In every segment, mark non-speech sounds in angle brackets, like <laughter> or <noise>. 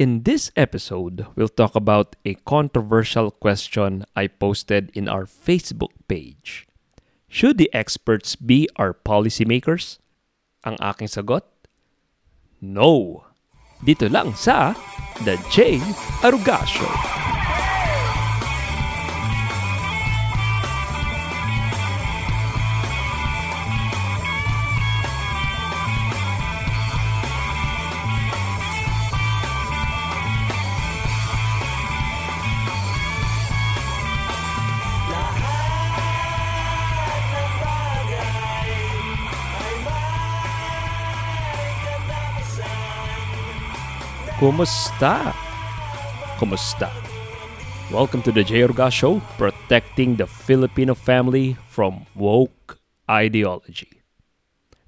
In this episode, we'll talk about a controversial question I posted in our Facebook page. Should the experts be our policymakers? Ang aking sagot? No. Dito lang sa The J. Aruga Kumusta? Kumusta? Welcome to the J. Orga Show, protecting the Filipino family from woke ideology.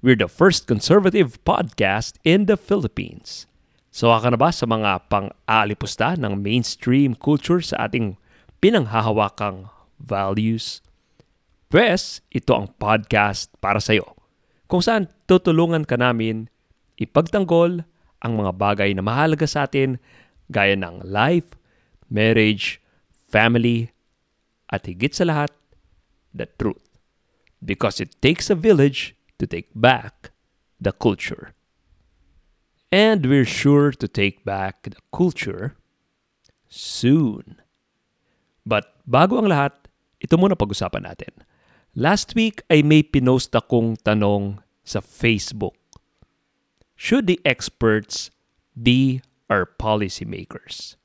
We're the first conservative podcast in the Philippines. So ka na ba sa mga pang-aalipusta ng mainstream culture sa ating pinanghahawakang values? Pwes, ito ang podcast para sa iyo. Kung saan tutulungan ka namin ipagtanggol ang mga bagay na mahalaga sa atin gaya ng life, marriage, family, at higit sa lahat, the truth. Because it takes a village to take back the culture. And we're sure to take back the culture soon. But bago ang lahat, ito muna pag-usapan natin. Last week ay may pinost akong tanong sa Facebook should the experts be our policymakers?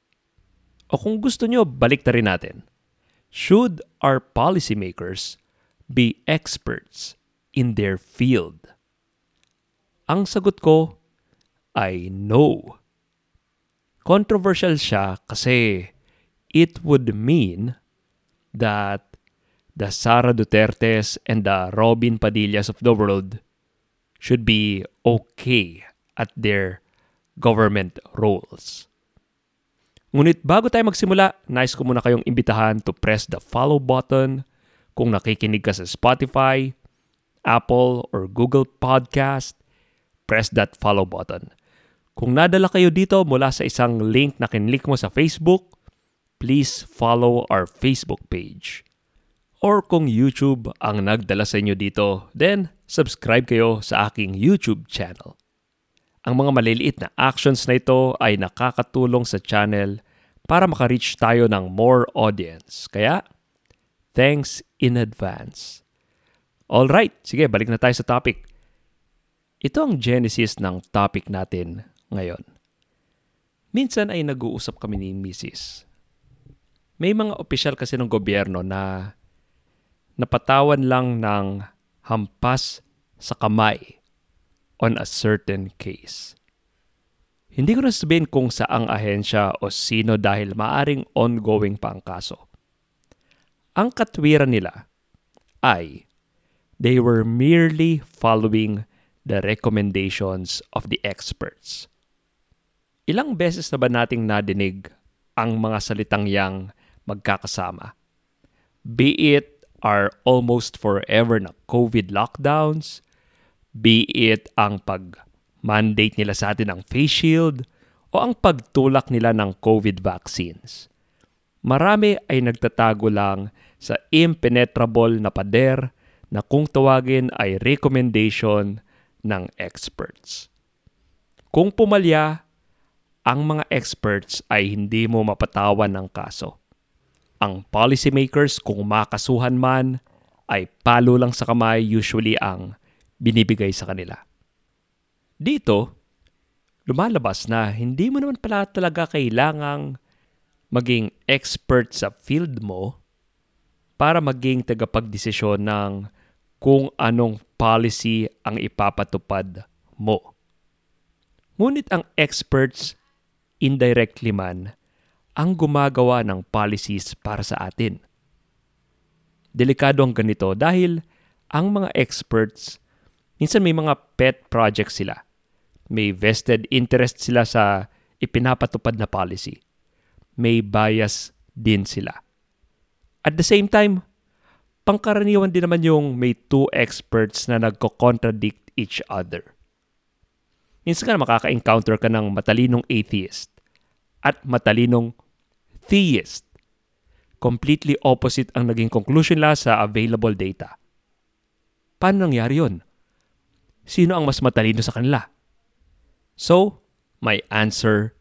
O kung gusto nyo, balik na rin natin. Should our policymakers be experts in their field? Ang sagot ko ay no. Controversial siya kasi it would mean that the Sara Dutertes and the Robin Padillas of the world should be okay at their government roles. Ngunit bago tayo magsimula, nice ko muna kayong imbitahan to press the follow button kung nakikinig ka sa Spotify, Apple, or Google Podcast, press that follow button. Kung nadala kayo dito mula sa isang link na kinlik mo sa Facebook, please follow our Facebook page. Or kung YouTube ang nagdala sa inyo dito, then subscribe kayo sa aking YouTube channel. Ang mga maliliit na actions na ito ay nakakatulong sa channel para makareach tayo ng more audience. Kaya, thanks in advance. Alright, sige, balik na tayo sa topic. Ito ang genesis ng topic natin ngayon. Minsan ay nag-uusap kami ni Mrs. May mga opisyal kasi ng gobyerno na napatawan lang ng hampas sa kamay on a certain case. Hindi ko na sabihin kung saang ahensya o sino dahil maaring ongoing pa ang kaso. Ang katwiran nila ay they were merely following the recommendations of the experts. Ilang beses na ba nating nadinig ang mga salitang yang magkakasama? Be it are almost forever na COVID lockdowns, be it ang pag-mandate nila sa atin ng face shield o ang pagtulak nila ng COVID vaccines. Marami ay nagtatago lang sa impenetrable na pader na kung tawagin ay recommendation ng experts. Kung pumalya, ang mga experts ay hindi mo mapatawan ng kaso. Ang policymakers kung makasuhan man ay palo lang sa kamay usually ang binibigay sa kanila. Dito, lumalabas na hindi mo naman pala talaga kailangang maging expert sa field mo para maging tagapagdesisyon ng kung anong policy ang ipapatupad mo. Ngunit ang experts indirectly man ang gumagawa ng policies para sa atin. Delikado ang ganito dahil ang mga experts, minsan may mga pet projects sila. May vested interest sila sa ipinapatupad na policy. May bias din sila. At the same time, pangkaraniwan din naman yung may two experts na nagko-contradict each other. Minsan ka makaka-encounter ka ng matalinong atheist at matalinong theist. Completely opposite ang naging conclusion nila sa available data. Paano nangyari yun? Sino ang mas matalino sa kanila? So, my answer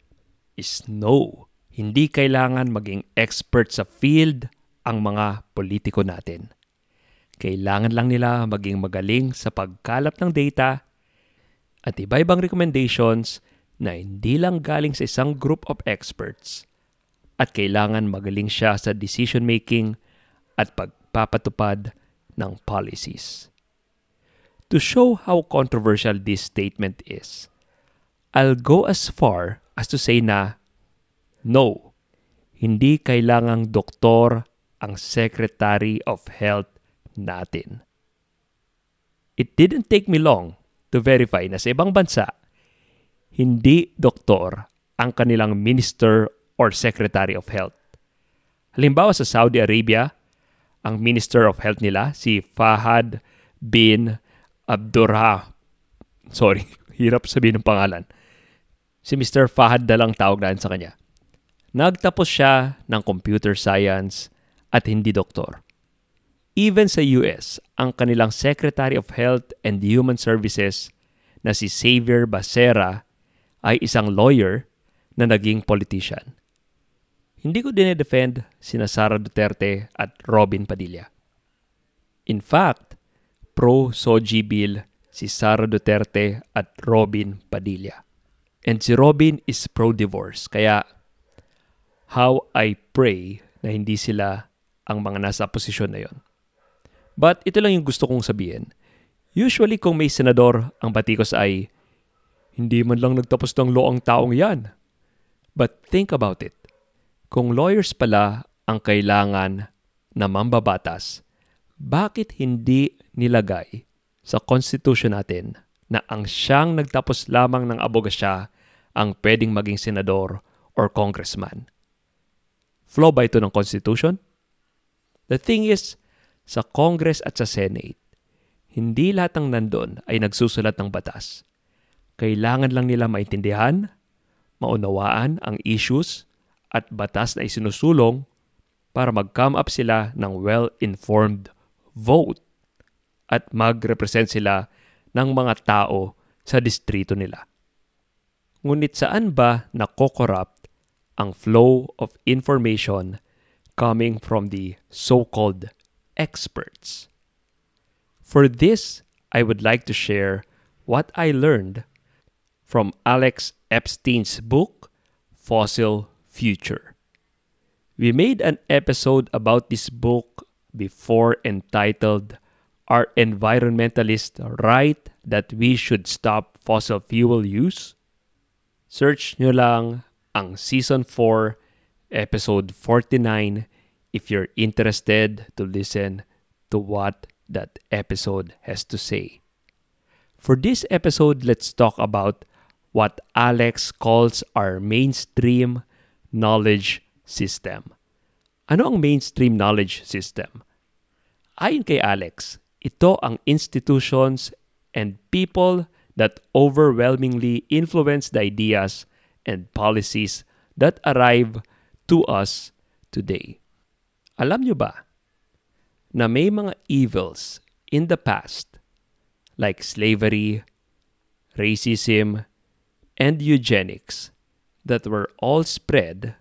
is no. Hindi kailangan maging expert sa field ang mga politiko natin. Kailangan lang nila maging magaling sa pagkalap ng data at iba-ibang recommendations na hindi lang galing sa isang group of experts at kailangan magaling siya sa decision making at pagpapatupad ng policies. To show how controversial this statement is, I'll go as far as to say na no, hindi kailangang doktor ang Secretary of Health natin. It didn't take me long to verify na sa ibang bansa, hindi doktor ang kanilang Minister or Secretary of Health. Halimbawa sa Saudi Arabia, ang Minister of Health nila si Fahad bin Abdurrah. Sorry, <laughs> hirap sabihin ng pangalan. Si Mr. Fahad na lang tawag natin sa kanya. Nagtapos siya ng computer science at hindi doktor. Even sa US, ang kanilang Secretary of Health and Human Services na si Xavier Becerra ay isang lawyer na naging politician. Hindi ko dinedefend sina Sara Duterte at Robin Padilla. In fact, pro-Soji bill si Sara Duterte at Robin Padilla. And si Robin is pro-divorce, kaya how I pray na hindi sila ang mga nasa posisyon na yon. But ito lang yung gusto kong sabihin. Usually kung may senador, ang batikos ay, hindi man lang nagtapos ng law ang taong yan. But think about it. Kung lawyers pala ang kailangan na mambabatas, bakit hindi nilagay sa constitution natin na ang siyang nagtapos lamang ng abogasya ang pwedeng maging senador or congressman? Flow ba ito ng constitution? The thing is, sa Congress at sa Senate, hindi lahat ng nandun ay nagsusulat ng batas. Kailangan lang nila maintindihan, maunawaan ang issues at batas na isinusulong para mag-come up sila ng well-informed vote at mag-represent sila ng mga tao sa distrito nila. Ngunit saan ba nakokorrupt ang flow of information coming from the so-called experts. For this, I would like to share what I learned from Alex Epstein's book, Fossil Future. We made an episode about this book before entitled Are Environmentalists Right That We Should Stop Fossil Fuel Use? Search nyo lang ang Season 4, Episode 49 if you're interested to listen to what that episode has to say. For this episode, let's talk about what Alex calls our mainstream knowledge system. Ano ang mainstream knowledge system? Ayon kay Alex, ito ang institutions and people that overwhelmingly influence the ideas and policies that arrive to us today. Alam nyo ba na may mga evils in the past like slavery, racism, and eugenics that were all spread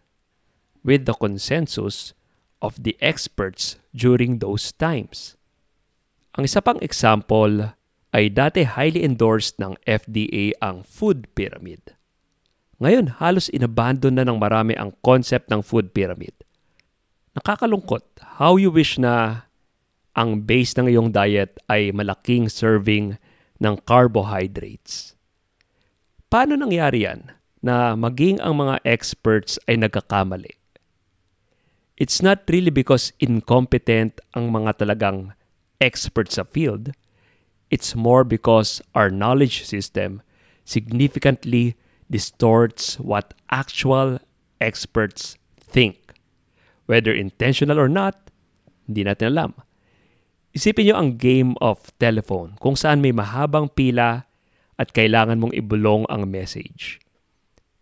with the consensus of the experts during those times. Ang isa pang example ay dati highly endorsed ng FDA ang food pyramid. Ngayon, halos inabandon na ng marami ang concept ng food pyramid. Nakakalungkot. How you wish na ang base ng iyong diet ay malaking serving ng carbohydrates. Paano nangyari yan na maging ang mga experts ay nagkakamali? It's not really because incompetent ang mga talagang experts sa field. It's more because our knowledge system significantly distorts what actual experts think. Whether intentional or not, hindi natin alam. Isipin nyo ang game of telephone kung saan may mahabang pila at kailangan mong ibulong ang message.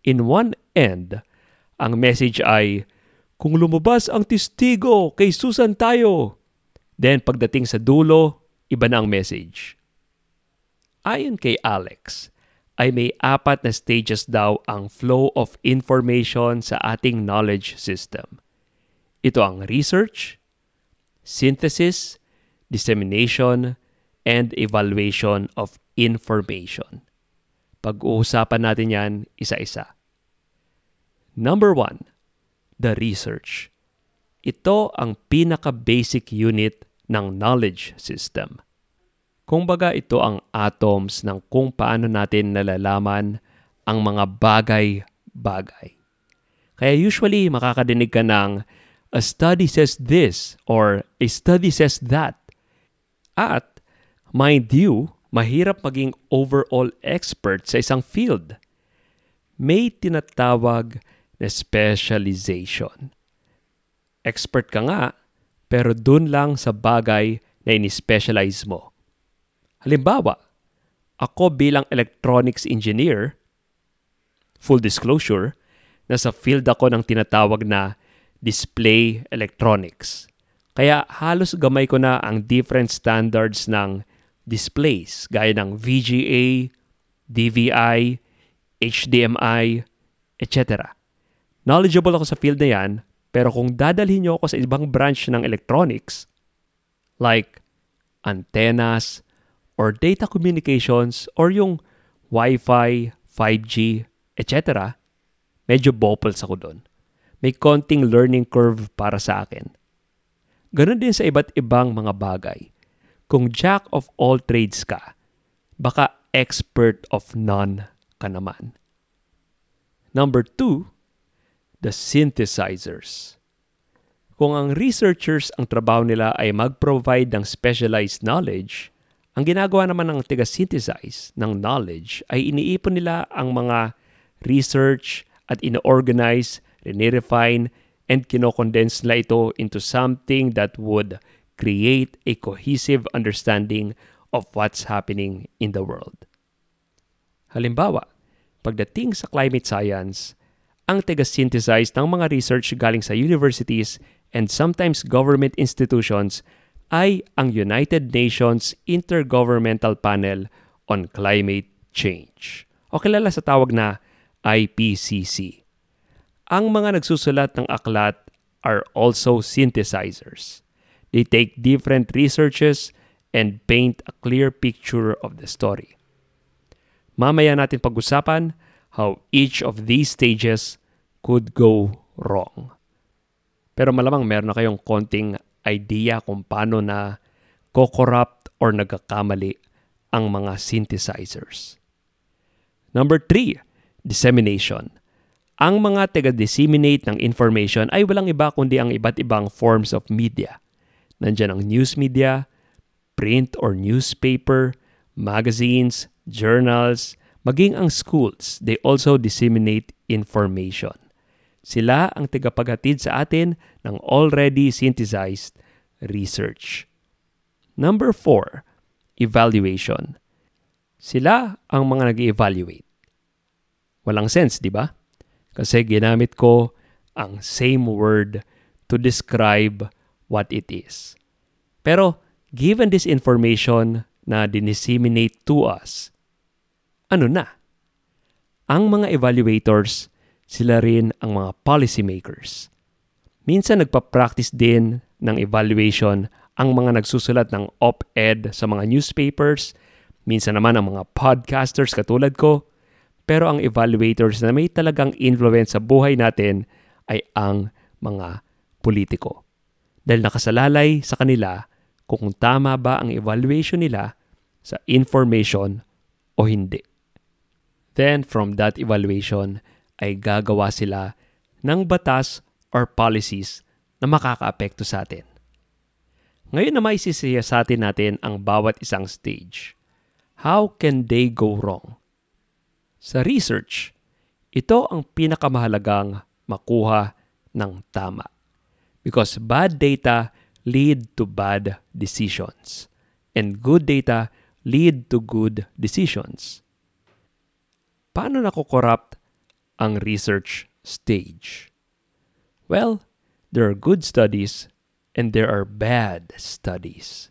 In one end, ang message ay, Kung lumabas ang testigo, kay Susan tayo. Then pagdating sa dulo, iba na ang message. Ayon kay Alex, ay may apat na stages daw ang flow of information sa ating knowledge system. Ito ang research, synthesis, dissemination, and evaluation of information. Pag-uusapan natin yan isa-isa. Number one, the research. Ito ang pinaka-basic unit ng knowledge system. Kung baga ito ang atoms ng kung paano natin nalalaman ang mga bagay-bagay. Kaya usually makakadinig ka ng a study says this or a study says that. At mind you, mahirap maging overall expert sa isang field. May tinatawag na specialization. Expert ka nga, pero dun lang sa bagay na ini-specialize mo. Halimbawa, ako bilang electronics engineer, full disclosure, nasa field ako ng tinatawag na display electronics. Kaya halos gamay ko na ang different standards ng displays gaya ng VGA, DVI, HDMI, etc. Knowledgeable ako sa field na yan, pero kung dadalhin niyo ako sa ibang branch ng electronics, like antennas, or data communications or yung Wi-Fi, 5G, etc., medyo bopals ako doon. May konting learning curve para sa akin. Ganon din sa iba't ibang mga bagay. Kung jack of all trades ka, baka expert of none ka naman. Number two, the synthesizers. Kung ang researchers ang trabaho nila ay mag-provide ng specialized knowledge, ang ginagawa naman ng taga-synthesize ng knowledge ay iniipon nila ang mga research at ino-organize, refine and kinokondense nila ito into something that would create a cohesive understanding of what's happening in the world. Halimbawa, pagdating sa climate science, ang taga-synthesize ng mga research galing sa universities and sometimes government institutions ay ang United Nations Intergovernmental Panel on Climate Change o kilala sa tawag na IPCC. Ang mga nagsusulat ng aklat are also synthesizers. They take different researches and paint a clear picture of the story. Mamaya natin pag-usapan how each of these stages could go wrong. Pero malamang meron na kayong konting idea kung paano na ko-corrupt or nagkakamali ang mga synthesizers. Number three, dissemination. Ang mga taga-disseminate ng information ay walang iba kundi ang iba't ibang forms of media. Nandiyan ang news media, print or newspaper, magazines, journals, maging ang schools, they also disseminate information. Sila ang tagapaghatid sa atin ng already synthesized research. Number four, evaluation. Sila ang mga nag-evaluate. Walang sense, di ba? Kasi ginamit ko ang same word to describe what it is. Pero given this information na dinisseminate to us, ano na? Ang mga evaluators sila rin ang mga policymakers. Minsan nagpa-practice din ng evaluation ang mga nagsusulat ng op-ed sa mga newspapers, minsan naman ang mga podcasters katulad ko, pero ang evaluators na may talagang influence sa buhay natin ay ang mga politiko. Dahil nakasalalay sa kanila kung tama ba ang evaluation nila sa information o hindi. Then from that evaluation, ay gagawa sila ng batas or policies na makakaapekto sa atin. Ngayon na may sisiyasatin natin ang bawat isang stage. How can they go wrong? Sa research, ito ang pinakamahalagang makuha ng tama. Because bad data lead to bad decisions. And good data lead to good decisions. Paano nako-corrupt ang research stage? Well, there are good studies and there are bad studies.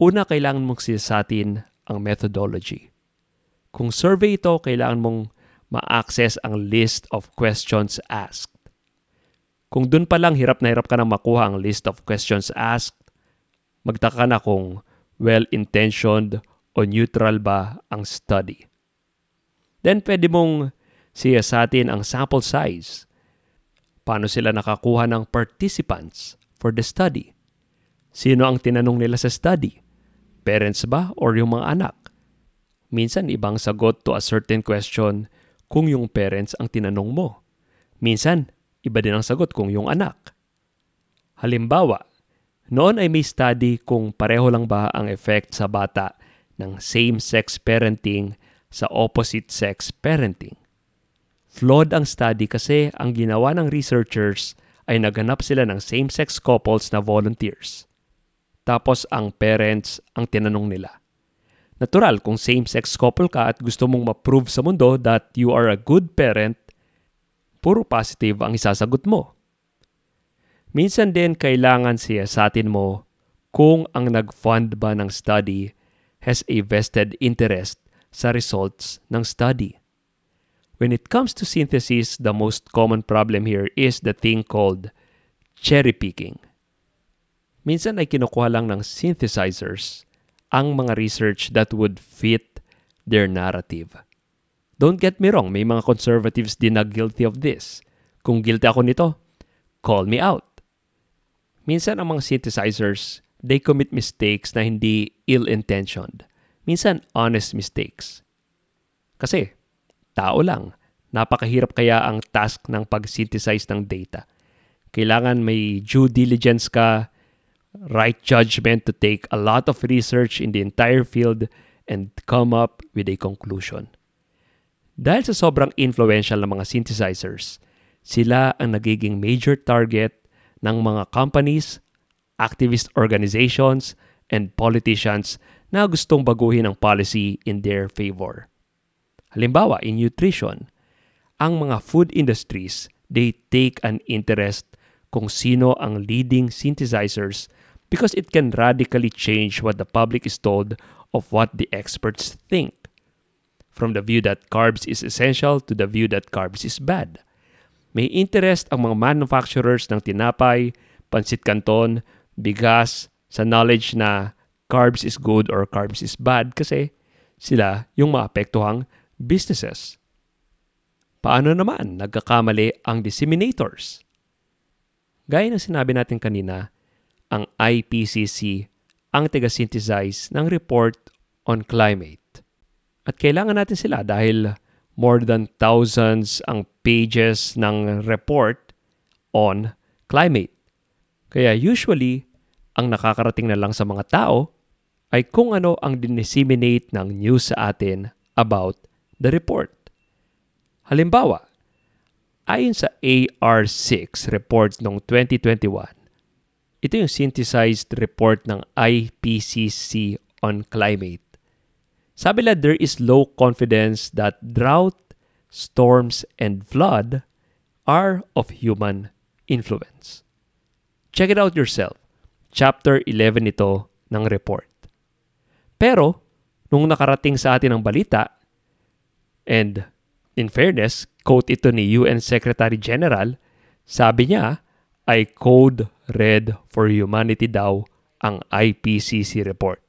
Una, kailangan mong siyasatin ang methodology. Kung survey ito, kailangan mong ma-access ang list of questions asked. Kung dun pa lang hirap na hirap ka na makuha ang list of questions asked, magtaka na kung well-intentioned o neutral ba ang study. Then pwede mong siyasatin ang sample size. Paano sila nakakuha ng participants for the study? Sino ang tinanong nila sa study? Parents ba or yung mga anak? Minsan ibang sagot to a certain question kung yung parents ang tinanong mo. Minsan, iba din ang sagot kung yung anak. Halimbawa, noon ay may study kung pareho lang ba ang effect sa bata ng same-sex parenting sa opposite-sex parenting. Flawed ang study kasi ang ginawa ng researchers ay naganap sila ng same-sex couples na volunteers. Tapos ang parents ang tinanong nila. Natural kung same-sex couple ka at gusto mong ma-prove sa mundo that you are a good parent, puro positive ang isasagot mo. Minsan din kailangan siyasatin mo kung ang nag-fund ba ng study has a vested interest sa results ng study. When it comes to synthesis, the most common problem here is the thing called cherry picking. Minsan ay kinukuha lang ng synthesizers ang mga research that would fit their narrative. Don't get me wrong, may mga conservatives din na guilty of this. Kung guilty ako nito, call me out. Minsan ang mga synthesizers, they commit mistakes na hindi ill-intentioned. Minsan honest mistakes. Kasi, tao lang. Napakahirap kaya ang task ng pag-synthesize ng data. Kailangan may due diligence ka, right judgment to take a lot of research in the entire field and come up with a conclusion. Dahil sa sobrang influential ng mga synthesizers, sila ang nagiging major target ng mga companies, activist organizations, and politicians na gustong baguhin ang policy in their favor. Halimbawa, in nutrition, ang mga food industries, they take an interest kung sino ang leading synthesizers because it can radically change what the public is told of what the experts think. From the view that carbs is essential to the view that carbs is bad. May interest ang mga manufacturers ng tinapay, pansit canton, bigas sa knowledge na carbs is good or carbs is bad kasi sila yung maapektuhang businesses. Paano naman nagkakamali ang disseminators? Gaya ng sinabi natin kanina, ang IPCC ang taga-synthesize ng report on climate. At kailangan natin sila dahil more than thousands ang pages ng report on climate. Kaya usually, ang nakakarating na lang sa mga tao ay kung ano ang dinisseminate ng news sa atin about the report. Halimbawa, ayon sa AR6 report noong 2021, ito yung synthesized report ng IPCC on climate. Sabi nila there is low confidence that drought, storms, and flood are of human influence. Check it out yourself. Chapter 11 ito ng report. Pero, nung nakarating sa atin ang balita, and in fairness, quote ito ni UN Secretary General, sabi niya, ay Code Red for Humanity daw ang IPCC report.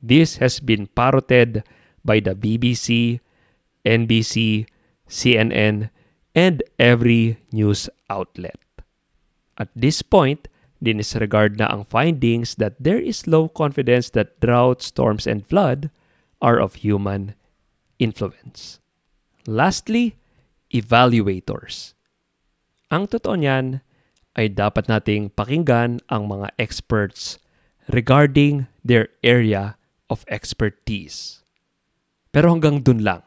This has been parroted by the BBC, NBC, CNN, and every news outlet. At this point, dinisregard na ang findings that there is low confidence that drought, storms, and flood are of human influence. Lastly, evaluators. Ang totoo niyan, ay dapat nating pakinggan ang mga experts regarding their area of expertise. Pero hanggang dun lang.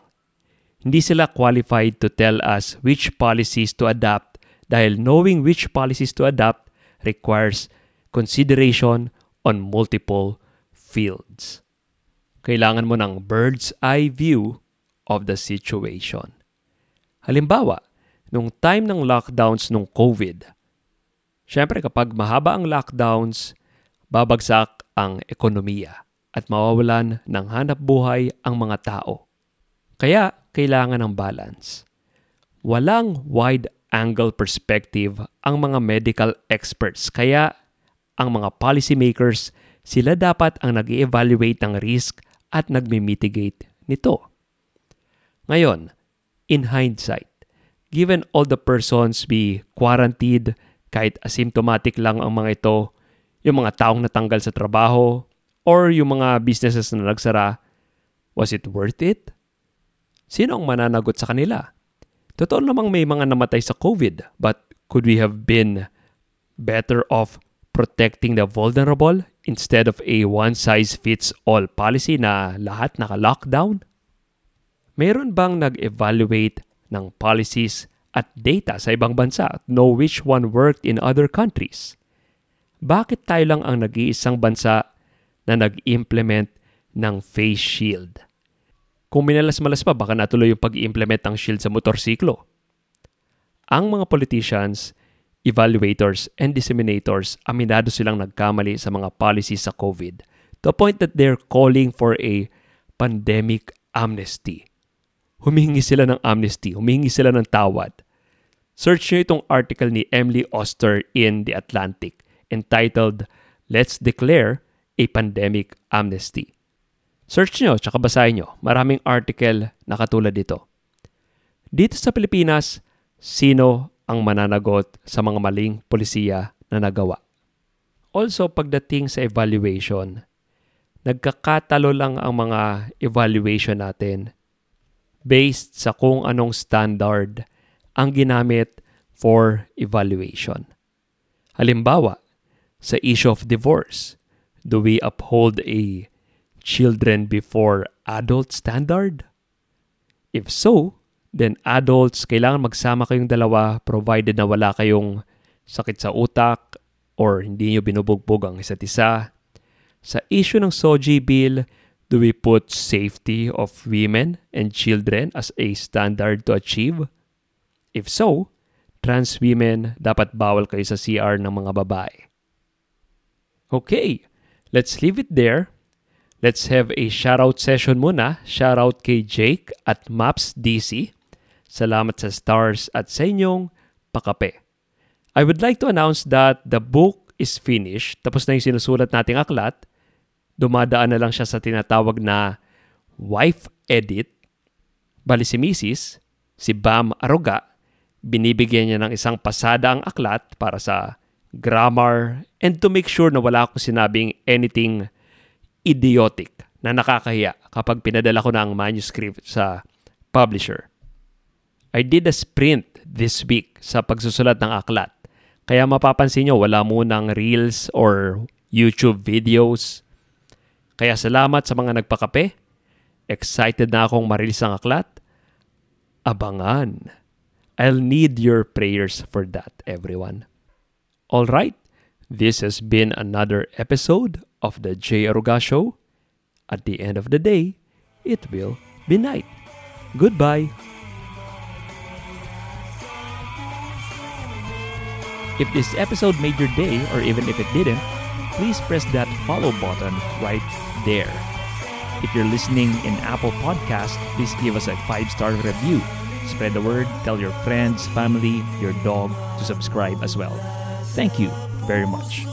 Hindi sila qualified to tell us which policies to adopt dahil knowing which policies to adopt requires consideration on multiple fields. Kailangan mo ng bird's eye view of the situation. Halimbawa, nung time ng lockdowns nung COVID. Siyempre kapag mahaba ang lockdowns, babagsak ang ekonomiya at mawawalan ng hanap buhay ang mga tao. Kaya kailangan ng balance. Walang wide angle perspective ang mga medical experts kaya ang mga policymakers sila dapat ang nag evaluate ng risk at nagmi-mitigate nito. Ngayon, in hindsight, given all the persons be quarantined kahit asymptomatic lang ang mga ito, yung mga taong natanggal sa trabaho, or yung mga businesses na nagsara, was it worth it? Sino ang mananagot sa kanila? Totoo namang may mga namatay sa COVID, but could we have been better off protecting the vulnerable instead of a one-size-fits-all policy na lahat naka-lockdown? Meron bang nag-evaluate ng policies at data sa ibang bansa at know which one worked in other countries? Bakit tayo lang ang nag-iisang bansa na nag-implement ng face shield? Kung minalas-malas pa, baka natuloy yung pag-implement ng shield sa motorsiklo. Ang mga politicians evaluators, and disseminators, aminado silang nagkamali sa mga policies sa COVID to a point that they're calling for a pandemic amnesty. Humingi sila ng amnesty, humingi sila ng tawad. Search nyo itong article ni Emily Oster in The Atlantic entitled Let's Declare a Pandemic Amnesty. Search nyo, tsaka basahin nyo. Maraming article na katulad dito. Dito sa Pilipinas, sino ang mananagot sa mga maling polisiya na nagawa. Also, pagdating sa evaluation, nagkakatalo lang ang mga evaluation natin based sa kung anong standard ang ginamit for evaluation. Halimbawa, sa issue of divorce, do we uphold a children before adult standard? If so, Then adults, kailangan magsama kayong dalawa provided na wala kayong sakit sa utak or hindi nyo binubugbog ang isa't isa. Sa issue ng SOGI bill, do we put safety of women and children as a standard to achieve? If so, trans women dapat bawal kayo sa CR ng mga babae. Okay, let's leave it there. Let's have a shoutout session muna. Shoutout kay Jake at Maps DC. Salamat sa stars at sa inyong pakape. I would like to announce that the book is finished. Tapos na yung sinusulat nating aklat. Dumadaan na lang siya sa tinatawag na wife edit. Bali si Mrs., si Bam Aroga, binibigyan niya ng isang pasada ang aklat para sa grammar and to make sure na wala akong sinabing anything idiotic na nakakahiya kapag pinadala ko na ang manuscript sa publisher. I did a sprint this week sa pagsusulat ng aklat. Kaya mapapansin nyo, wala munang reels or YouTube videos. Kaya salamat sa mga nagpakape. Excited na akong marilis ang aklat. Abangan. I'll need your prayers for that, everyone. All right, this has been another episode of the J. Aruga Show. At the end of the day, it will be night. Goodbye. If this episode made your day, or even if it didn't, please press that follow button right there. If you're listening in Apple Podcast, please give us a five star review. Spread the word, tell your friends, family, your dog to subscribe as well. Thank you very much.